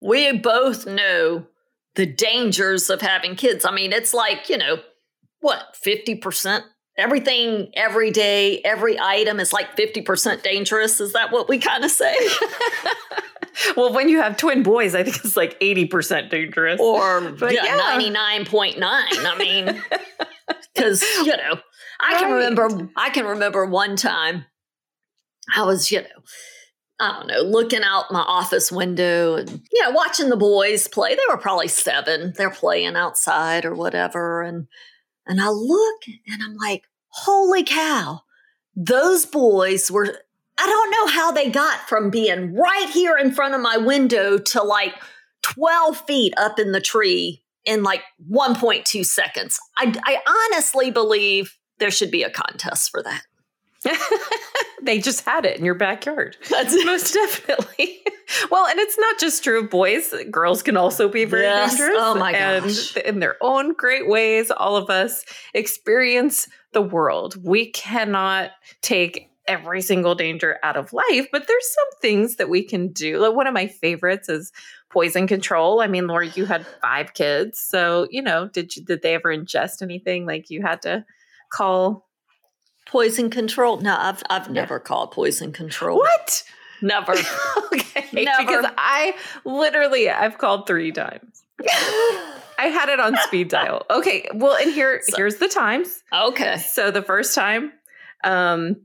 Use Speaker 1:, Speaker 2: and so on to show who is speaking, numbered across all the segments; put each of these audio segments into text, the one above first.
Speaker 1: we both know the dangers of having kids. I mean, it's like, you know, what, 50%? Everything, every day, every item is like 50% dangerous. Is that what we kind of say?
Speaker 2: well, when you have twin boys, I think it's like 80% dangerous.
Speaker 1: Or but yeah, yeah. 99.9. I mean, because, you know, I right. can remember, I can remember one time I was, you know, I don't know, looking out my office window and, you know, watching the boys play. They were probably seven. They're playing outside or whatever. And, and I look and I'm like, holy cow, those boys were, I don't know how they got from being right here in front of my window to like 12 feet up in the tree in like 1.2 seconds. I, I honestly believe there should be a contest for that.
Speaker 2: they just had it in your backyard. That's most definitely. well, and it's not just true of boys. Girls can also be very yes. Oh dangerous.
Speaker 1: Oh my gosh.
Speaker 2: And in their own great ways, all of us experience the world. We cannot take every single danger out of life, but there's some things that we can do. Like one of my favorites is poison control. I mean, Laura, you had five kids, so you know, did you did they ever ingest anything like you had to call
Speaker 1: poison control? No, I've I've yeah. never called poison control.
Speaker 2: What?
Speaker 1: Never.
Speaker 2: okay. Never. Because I literally I've called three times. I had it on speed dial. Okay. Well, and here so, here's the times.
Speaker 1: Okay.
Speaker 2: So the first time, um,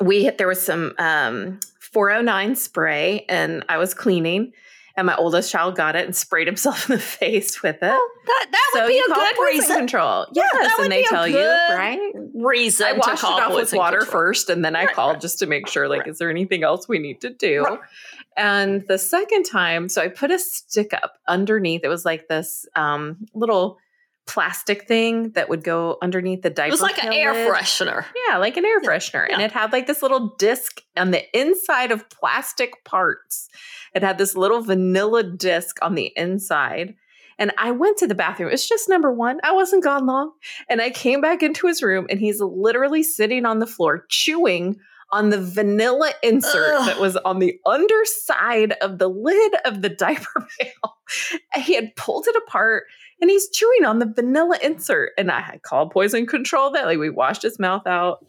Speaker 2: we hit, there was some um 409 spray and I was cleaning and my oldest child got it and sprayed himself in the face with it. Well,
Speaker 1: that, that so would be a good reason.
Speaker 2: Control. Yes, yeah, and they tell you, right?
Speaker 1: Reason.
Speaker 2: I washed it off with water control. first and then I called just to make sure, like, is there anything else we need to do? And the second time, so I put a stick up underneath. It was like this um, little plastic thing that would go underneath the diaper. It
Speaker 1: was like an air
Speaker 2: lid.
Speaker 1: freshener.
Speaker 2: Yeah, like an air freshener. Yeah. And it had like this little disc on the inside of plastic parts. It had this little vanilla disc on the inside. And I went to the bathroom. It's just number one. I wasn't gone long. And I came back into his room and he's literally sitting on the floor chewing on the vanilla insert Ugh. that was on the underside of the lid of the diaper pail. he had pulled it apart and he's chewing on the vanilla insert. And I had called poison control that. Like we washed his mouth out.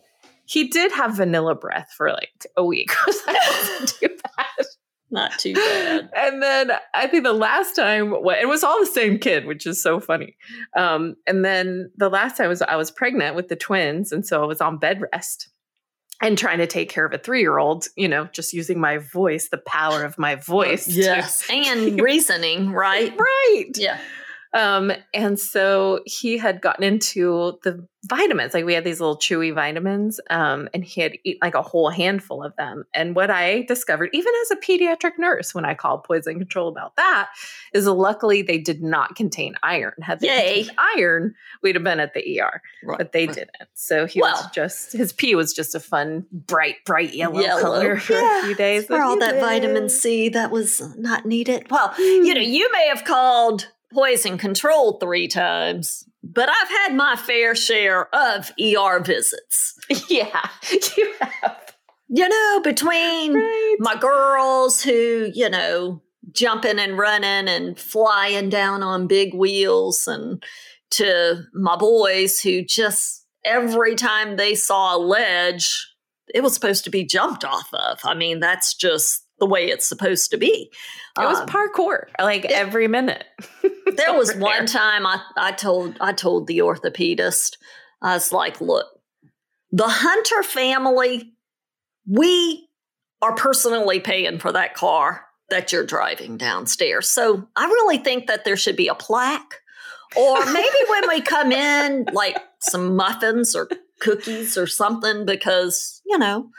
Speaker 2: He did have vanilla breath for like a week. wasn't too bad.
Speaker 1: Not too bad.
Speaker 2: and then I think the last time it was all the same kid, which is so funny. Um, and then the last time was I was pregnant with the twins, and so I was on bed rest and trying to take care of a three-year-old. You know, just using my voice, the power of my voice.
Speaker 1: Yes, and reasoning, right?
Speaker 2: Right.
Speaker 1: Yeah.
Speaker 2: Um, and so he had gotten into the vitamins. Like we had these little chewy vitamins, um, and he had eaten like a whole handful of them. And what I discovered, even as a pediatric nurse, when I called poison control about that, is luckily they did not contain iron. Had they Yay. contained iron, we'd have been at the ER, right. but they didn't. So he well, was just his pee was just a fun, bright, bright yellow, yellow. color for yeah, a few days.
Speaker 1: For all that did. vitamin C that was not needed. Well, mm. you know, you may have called poison control three times, but I've had my fair share of ER visits.
Speaker 2: Yeah, you have.
Speaker 1: You know, between right. my girls who, you know, jumping and running and flying down on big wheels, and to my boys who just every time they saw a ledge, it was supposed to be jumped off of. I mean, that's just the way it's supposed to be.
Speaker 2: It was um, parkour like every minute.
Speaker 1: there was one time I, I told I told the orthopedist, I was like, look, the Hunter family, we are personally paying for that car that you're driving downstairs. So I really think that there should be a plaque. Or maybe when we come in, like some muffins or cookies or something, because, you know,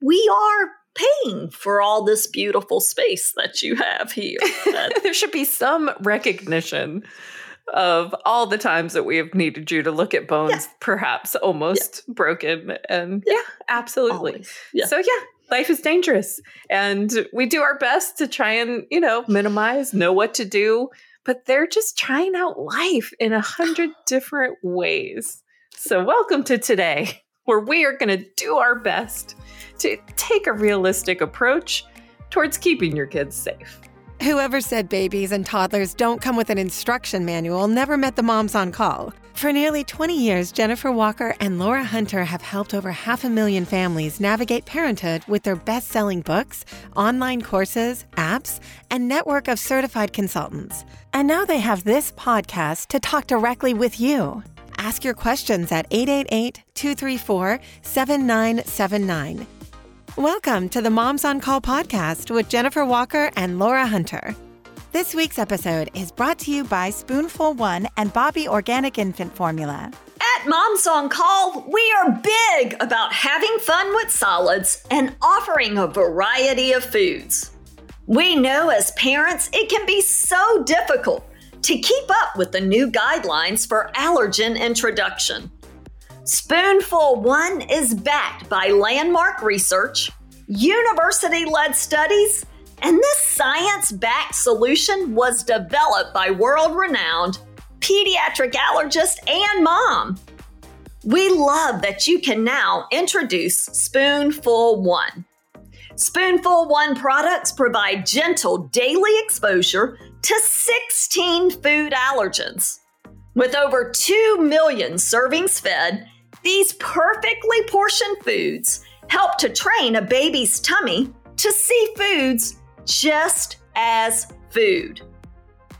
Speaker 1: we are paying for all this beautiful space that you have here.
Speaker 2: there should be some recognition of all the times that we have needed you to look at bones, yeah. perhaps almost yeah. broken. And yeah, absolutely. Yeah. So, yeah, life is dangerous. And we do our best to try and, you know, minimize, know what to do, but they're just trying out life in a hundred different ways. So, welcome to today, where we are going to do our best to take a realistic approach towards keeping your kids safe.
Speaker 3: Whoever said babies and toddlers don't come with an instruction manual never met the moms on call. For nearly 20 years, Jennifer Walker and Laura Hunter have helped over half a million families navigate parenthood with their best selling books, online courses, apps, and network of certified consultants. And now they have this podcast to talk directly with you. Ask your questions at 888 234 7979. Welcome to the Moms on Call podcast with Jennifer Walker and Laura Hunter. This week's episode is brought to you by Spoonful One and Bobbie Organic Infant Formula.
Speaker 1: At Moms on Call, we are big about having fun with solids and offering a variety of foods. We know as parents it can be so difficult to keep up with the new guidelines for allergen introduction. Spoonful One is backed by landmark research, university led studies, and this science backed solution was developed by world renowned pediatric allergist and mom. We love that you can now introduce Spoonful One. Spoonful One products provide gentle daily exposure to 16 food allergens. With over 2 million servings fed, these perfectly portioned foods help to train a baby's tummy to see foods just as food.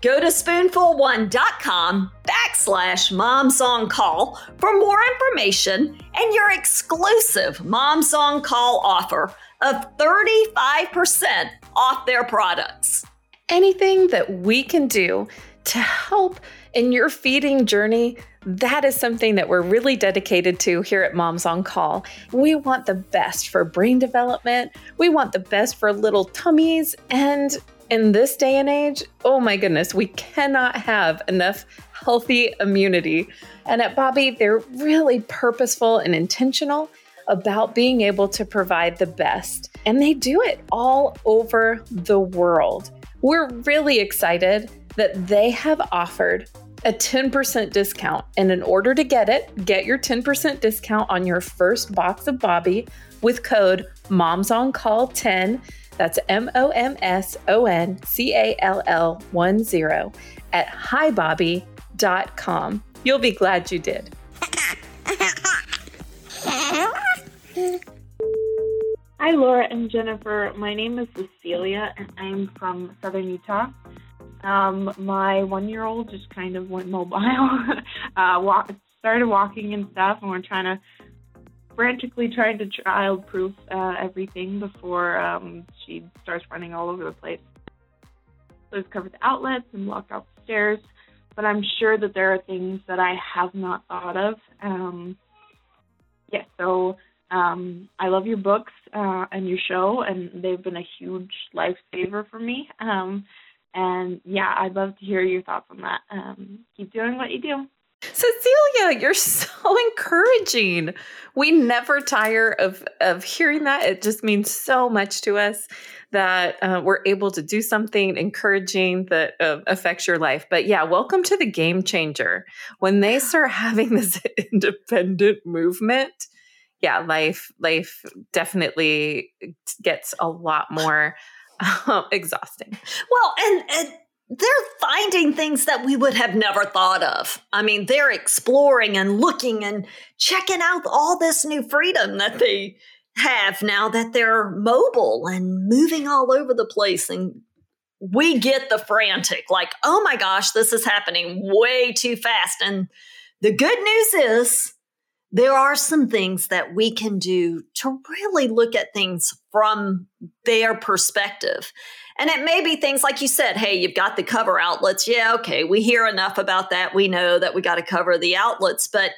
Speaker 1: Go to spoonful1.com backslash moms on call for more information and your exclusive moms on call offer of 35% off their products.
Speaker 2: Anything that we can do to help in your feeding journey that is something that we're really dedicated to here at Moms on Call. We want the best for brain development, we want the best for little tummies, and in this day and age, oh my goodness, we cannot have enough healthy immunity. And at Bobbie, they're really purposeful and intentional about being able to provide the best. And they do it all over the world. We're really excited that they have offered a 10% discount. And in order to get it, get your 10% discount on your first box of Bobbie with code MOMSONCALL10. That's M O M S O N C A L L 10 at hibobbie.com. You'll be glad you did.
Speaker 4: Hi, Laura and Jennifer. My name is Cecilia, and I'm from Southern Utah. Um, my one year old just kind of went mobile, uh, walk, started walking and stuff, and we're trying to frantically trying to child proof uh, everything before um, she starts running all over the place. So we've covered the outlets and blocked out the stairs, but I'm sure that there are things that I have not thought of. Um, yeah, so um, I love your books uh, and your show, and they've been a huge lifesaver for me. Um, and yeah, I'd love to hear your thoughts on that. Um, keep doing what you do.
Speaker 2: Cecilia, you're so encouraging. We never tire of of hearing that. It just means so much to us that uh, we're able to do something encouraging that uh, affects your life. But yeah, welcome to the game changer. When they start having this independent movement, yeah, life life definitely gets a lot more um, exhausting.
Speaker 1: Well, and, and they're finding things that we would have never thought of. I mean, they're exploring and looking and checking out all this new freedom that they have now that they're mobile and moving all over the place. And we get the frantic, like, oh my gosh, this is happening way too fast. And the good news is, there are some things that we can do to really look at things from their perspective. And it may be things like you said, hey, you've got the cover outlets. Yeah, okay, we hear enough about that. We know that we got to cover the outlets, but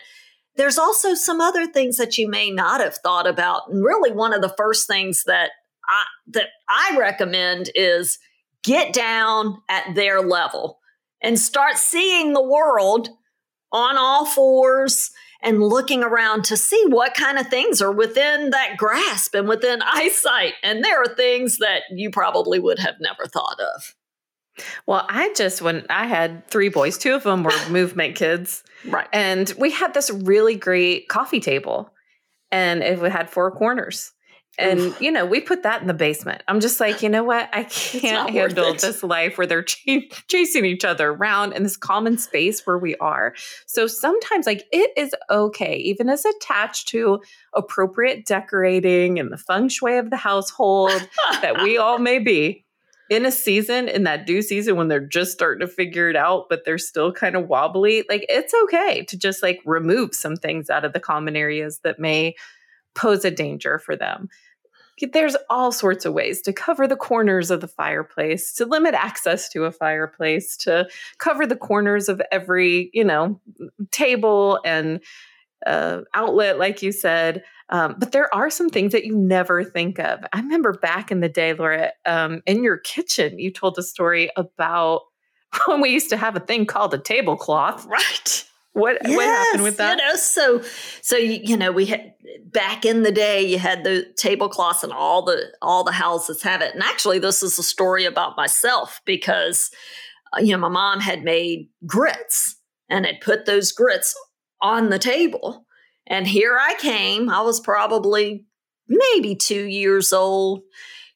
Speaker 1: there's also some other things that you may not have thought about. And really one of the first things that I that I recommend is get down at their level and start seeing the world on all fours and looking around to see what kind of things are within that grasp and within eyesight. And there are things that you probably would have never thought of.
Speaker 2: Well, I just, when I had three boys, two of them were movement kids.
Speaker 1: Right.
Speaker 2: And we had this really great coffee table and it had four corners. And you know we put that in the basement. I'm just like you know what? I can't handle this life where they're ch- chasing each other around in this common space where we are. So sometimes like it is okay even as attached to appropriate decorating and the feng shui of the household that we all may be in a season in that due season when they're just starting to figure it out but they're still kind of wobbly like it's okay to just like remove some things out of the common areas that may pose a danger for them there's all sorts of ways to cover the corners of the fireplace to limit access to a fireplace to cover the corners of every you know table and uh, outlet like you said um, but there are some things that you never think of. I remember back in the day, Laura, um, in your kitchen, you told a story about when we used to have a thing called a tablecloth.
Speaker 1: Right.
Speaker 2: What
Speaker 1: yes,
Speaker 2: what happened with that?
Speaker 1: You know, so so you, you know we had back in the day you had the tablecloths and all the all the houses have it. And actually, this is a story about myself because uh, you know my mom had made grits and had put those grits on the table and here I came. I was probably maybe two years old,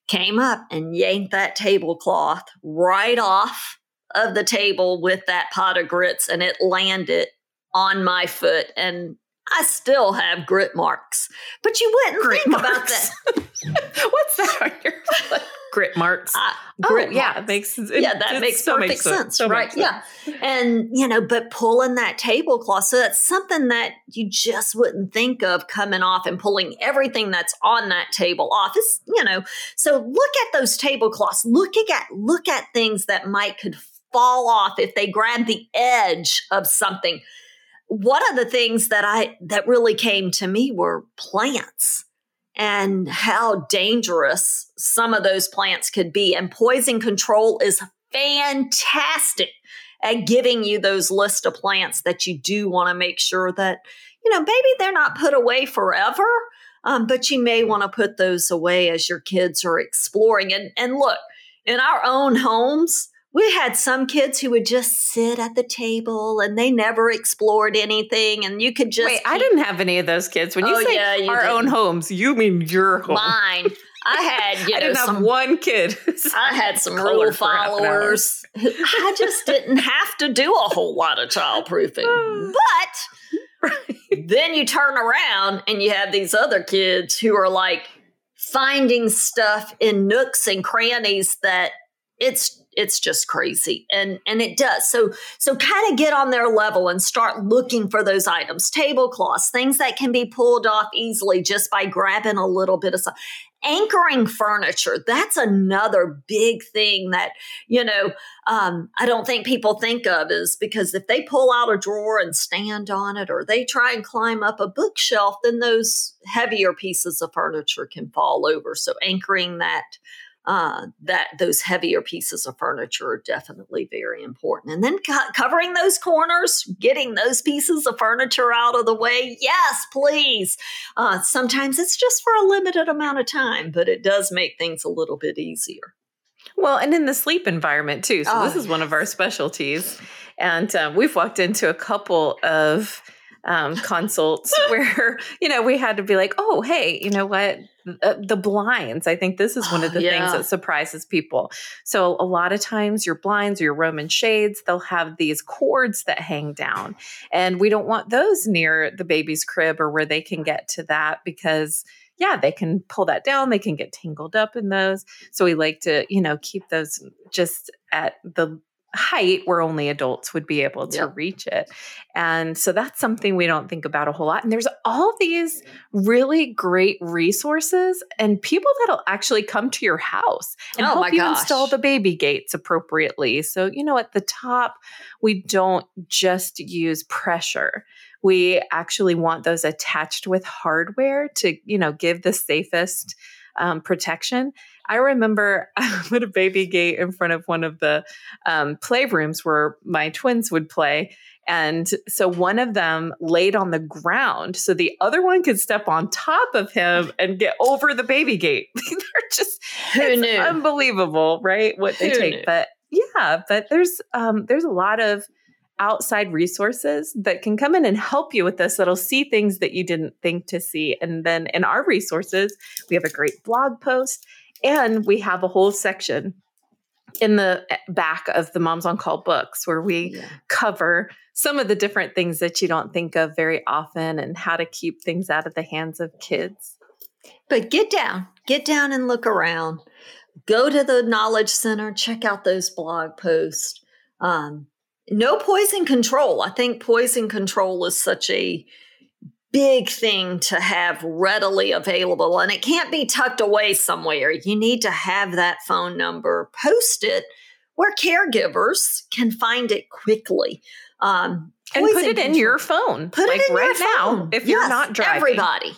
Speaker 1: came up and yanked that tablecloth right off of the table with that pot of grits, and it landed on my foot. And I still have grit marks. But you wouldn't grit think marks. about
Speaker 2: that. What's that on your foot? Grit marks. Uh,
Speaker 1: grit
Speaker 2: oh, yeah, it makes
Speaker 1: it, yeah, that makes perfect makes sense, sense right? yeah, and you know, but pulling that tablecloth, so that's something that you just wouldn't think of coming off and pulling everything that's on that table off. It's you know, so look at those tablecloths. Looking at look at things that might could fall off if they grab the edge of something one of the things that I that really came to me were plants and how dangerous some of those plants could be. And poison control is fantastic at giving you those list of plants that you do want to make sure that, you know, maybe they're not put away forever, um, but you may want to put those away as your kids are exploring. And, and look, in our own homes, we had some kids who would just sit at the table and they never explored anything and you could just
Speaker 2: wait keep... i didn't have any of those kids. When you oh, say yeah, you our didn't. own homes you mean your home.
Speaker 1: Mine. I had you
Speaker 2: i
Speaker 1: know,
Speaker 2: didn't some, have one kid.
Speaker 1: I had some rule followers i just didn't have to do a whole lot of child proofing but then you turn around and you have these other kids who are like finding stuff in nooks and crannies that it's it's just crazy. And and it does. So so kind of get on their level and start looking for those items tablecloths things that can be pulled off easily just by grabbing a little bit of stuff anchoring furniture. That's another big thing that you know um, i don't think people think of is because if they pull out a drawer and stand on it or they try and climb up a bookshelf then those heavier pieces of furniture can fall over. So anchoring that uh, that those heavier pieces of furniture are definitely very important. And then co- covering those corners, getting those pieces of furniture out of the way. Yes, please. Uh, sometimes it's just for a limited amount of time, but it does make things a little bit easier.
Speaker 2: Well, and in the sleep environment too. So, oh, this is one of our specialties. And um, we've walked into a couple of um, consults where you know we had to be like oh hey you know what uh, the blinds i think this is one of the yeah. things that surprises people so a lot of times your blinds or your roman shades they'll have these cords that hang down and we don't want those near the baby's crib or where they can get to that because yeah, they can pull that down. They can get tangled up in those. So we like to, you know, keep those just at the height where only adults would be able to yep. reach it. And so that's something we don't think about a whole lot. And there's all these really great resources and people that'll actually come to your house and oh help you gosh. install the baby gates appropriately. So, you know, at the top, we don't just use pressure. We actually want those attached with hardware to, you know, give the safest um, protection. I remember I put a baby gate in front of one of the um, playrooms where my twins would play. And so one of them laid on the ground so the other one could step on top of him and get over the baby gate. They're just
Speaker 1: Who knew?
Speaker 2: unbelievable, right? What they Who take. Knew? But yeah, but there's um there's a lot of outside resources that can come in and help you with this that'll see things that you didn't think to see. And then in our resources, we have a great blog post and we have a whole section in the eh, back of the Moms on Call books where we yeah. cover some of the different things that you don't think of very often and how to keep things out of the hands of kids.
Speaker 1: But get down, get down and look around. Go to the Knowledge Center, check out those blog posts. Um, no poison control. I think poison control is such a big thing to have readily available and it can't be tucked away somewhere. You need to have that phone number posted where caregivers can find it quickly.
Speaker 2: Um, and put it in your phone.
Speaker 1: Put like it in right
Speaker 2: now if yes, you're not driving.
Speaker 1: Everybody.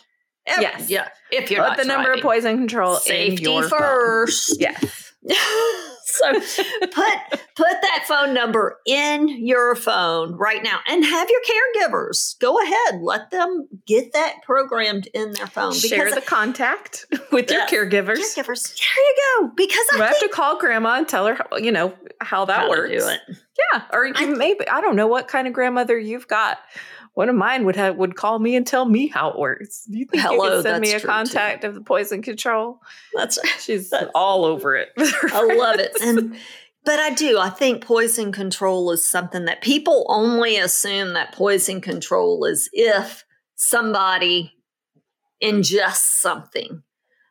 Speaker 2: Every, yes.
Speaker 1: Yeah. If you're
Speaker 2: put
Speaker 1: not
Speaker 2: the
Speaker 1: driving.
Speaker 2: number of poison control
Speaker 1: Safety first.
Speaker 2: Phone. Yes.
Speaker 1: so put put that phone number in your phone right now and have your caregivers go ahead let them get that programmed in their phone
Speaker 2: share the contact with your caregivers.
Speaker 1: caregivers. There you go because
Speaker 2: I have to call grandma and tell her you know how that works. yeah or I, maybe i don't know what kind of grandmother you've got one of mine would have would call me and tell me how it works. Do you think Hello, you could send me a contact too. of the poison control?
Speaker 1: That's
Speaker 2: she's
Speaker 1: that's,
Speaker 2: all over it.
Speaker 1: I love it. And but I do. I think poison control is something that people only assume that poison control is if somebody ingests something.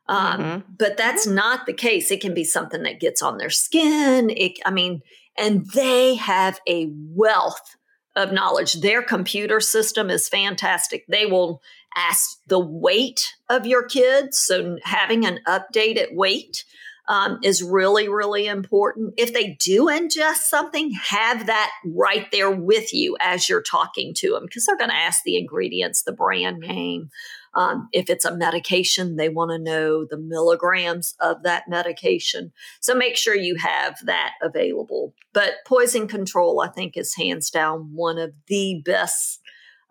Speaker 1: Um, mm-hmm. But that's not the case. It can be something that gets on their skin. It, I mean, and they have a wealth of knowledge. Their computer system is fantastic. They will ask the weight of your kids. So having an updated weight um, is really, really important. If they do ingest something, have that right there with you as you're talking to them because they're going to ask the ingredients, the brand name. Um, if it's a medication, they want to know the milligrams of that medication. So make sure you have that available. But poison control, I think, is hands down one of the best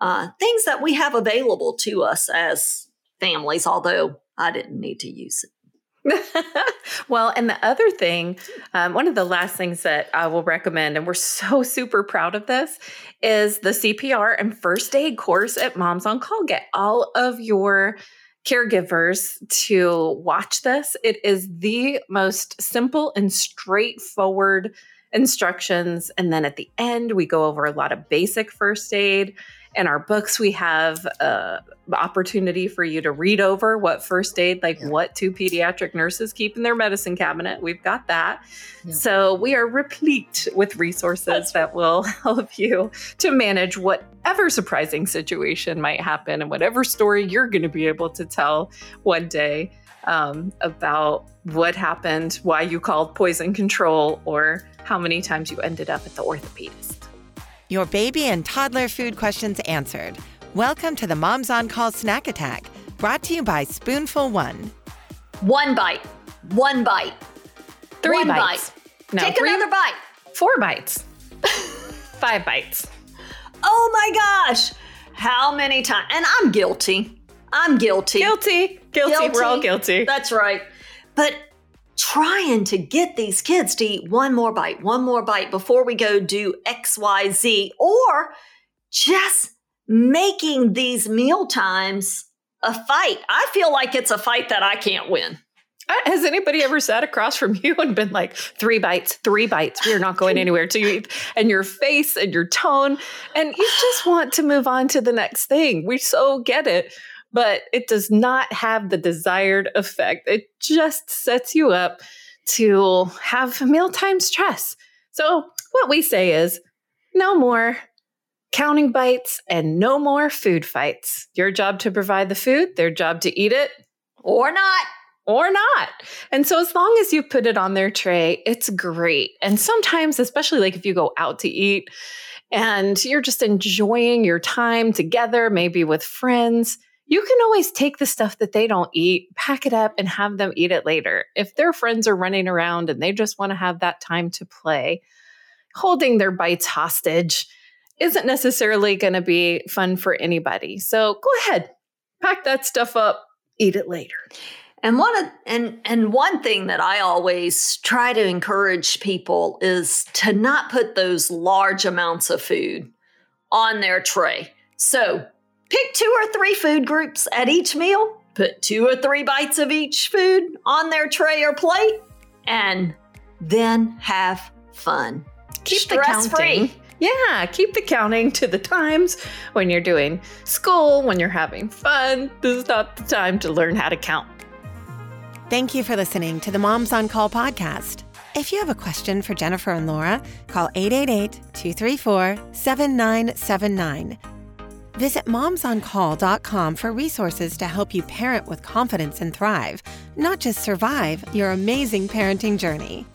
Speaker 1: uh, things that we have available to us as families, although I didn't need to use it.
Speaker 2: well, and the other thing, um, one of the last things that I will recommend, and we're so super proud of this, is the CPR and first aid course at Moms on Call. Get all of your caregivers to watch this. It is the most simple and straightforward instructions. And then at the end, we go over a lot of basic first aid in our books we have uh, opportunity for you to read over what first aid like yeah. what two pediatric nurses keep in their medicine cabinet we've got that yeah. so we are replete with resources that will help you to manage whatever surprising situation might happen and whatever story you're going to be able to tell one day um, about what happened why you called poison control or how many times you ended up at the orthopedist
Speaker 3: your baby and toddler food questions answered. Welcome to the Moms on Call Snack Attack, brought to you by Spoonful One.
Speaker 1: One bite. One bite.
Speaker 2: Three
Speaker 1: One
Speaker 2: bites.
Speaker 1: Bite. No, Take three, another bite.
Speaker 2: Four bites. Five bites.
Speaker 1: Oh my gosh. How many times? And I'm guilty. I'm guilty.
Speaker 2: Guilty. Guilty. guilty. We're all guilty.
Speaker 1: That's right. But trying to get these kids to eat one more bite, one more bite before we go do XYZ, or just making these meal times a fight. I feel like it's a fight that I can't win.
Speaker 2: Has anybody ever sat across from you and been like, three bites, three bites, we are not going anywhere to eat? And your face and your tone, and you just want to move on to the next thing. We so get it but it does not have the desired effect. It just sets you up to have mealtime stress. So, what we say is no more counting bites and no more food fights. Your job to provide the food, their job to eat it
Speaker 1: or not.
Speaker 2: Or not. And so, as long as you put it on their tray, it's great. And sometimes, especially like if you go out to eat and you're just enjoying your time together, maybe with friends, you can always take the stuff that they don't eat, pack it up, and have them eat it later. If their friends are running around and they just want to have that time to play, holding their bites hostage isn't necessarily going to be fun for anybody. So go ahead, pack that stuff up, eat it later.
Speaker 1: And one of, and and one thing that I always try to encourage people is to not put those large amounts of food on their tray. So pick two or three food groups at each meal, put two or three bites of each food on their tray or plate, and then have fun.
Speaker 2: Keep
Speaker 1: Stress
Speaker 2: the counting.
Speaker 1: free.
Speaker 2: Yeah, keep the counting to the times when you're doing school, when you're having fun. This is not the time to learn how to count.
Speaker 3: Thank you for listening to the Moms on Call podcast. If you have a question for Jennifer and Laura, call 888 234 7979. Visit momsoncall.com for resources to help you parent with confidence and thrive, not just survive your amazing parenting journey.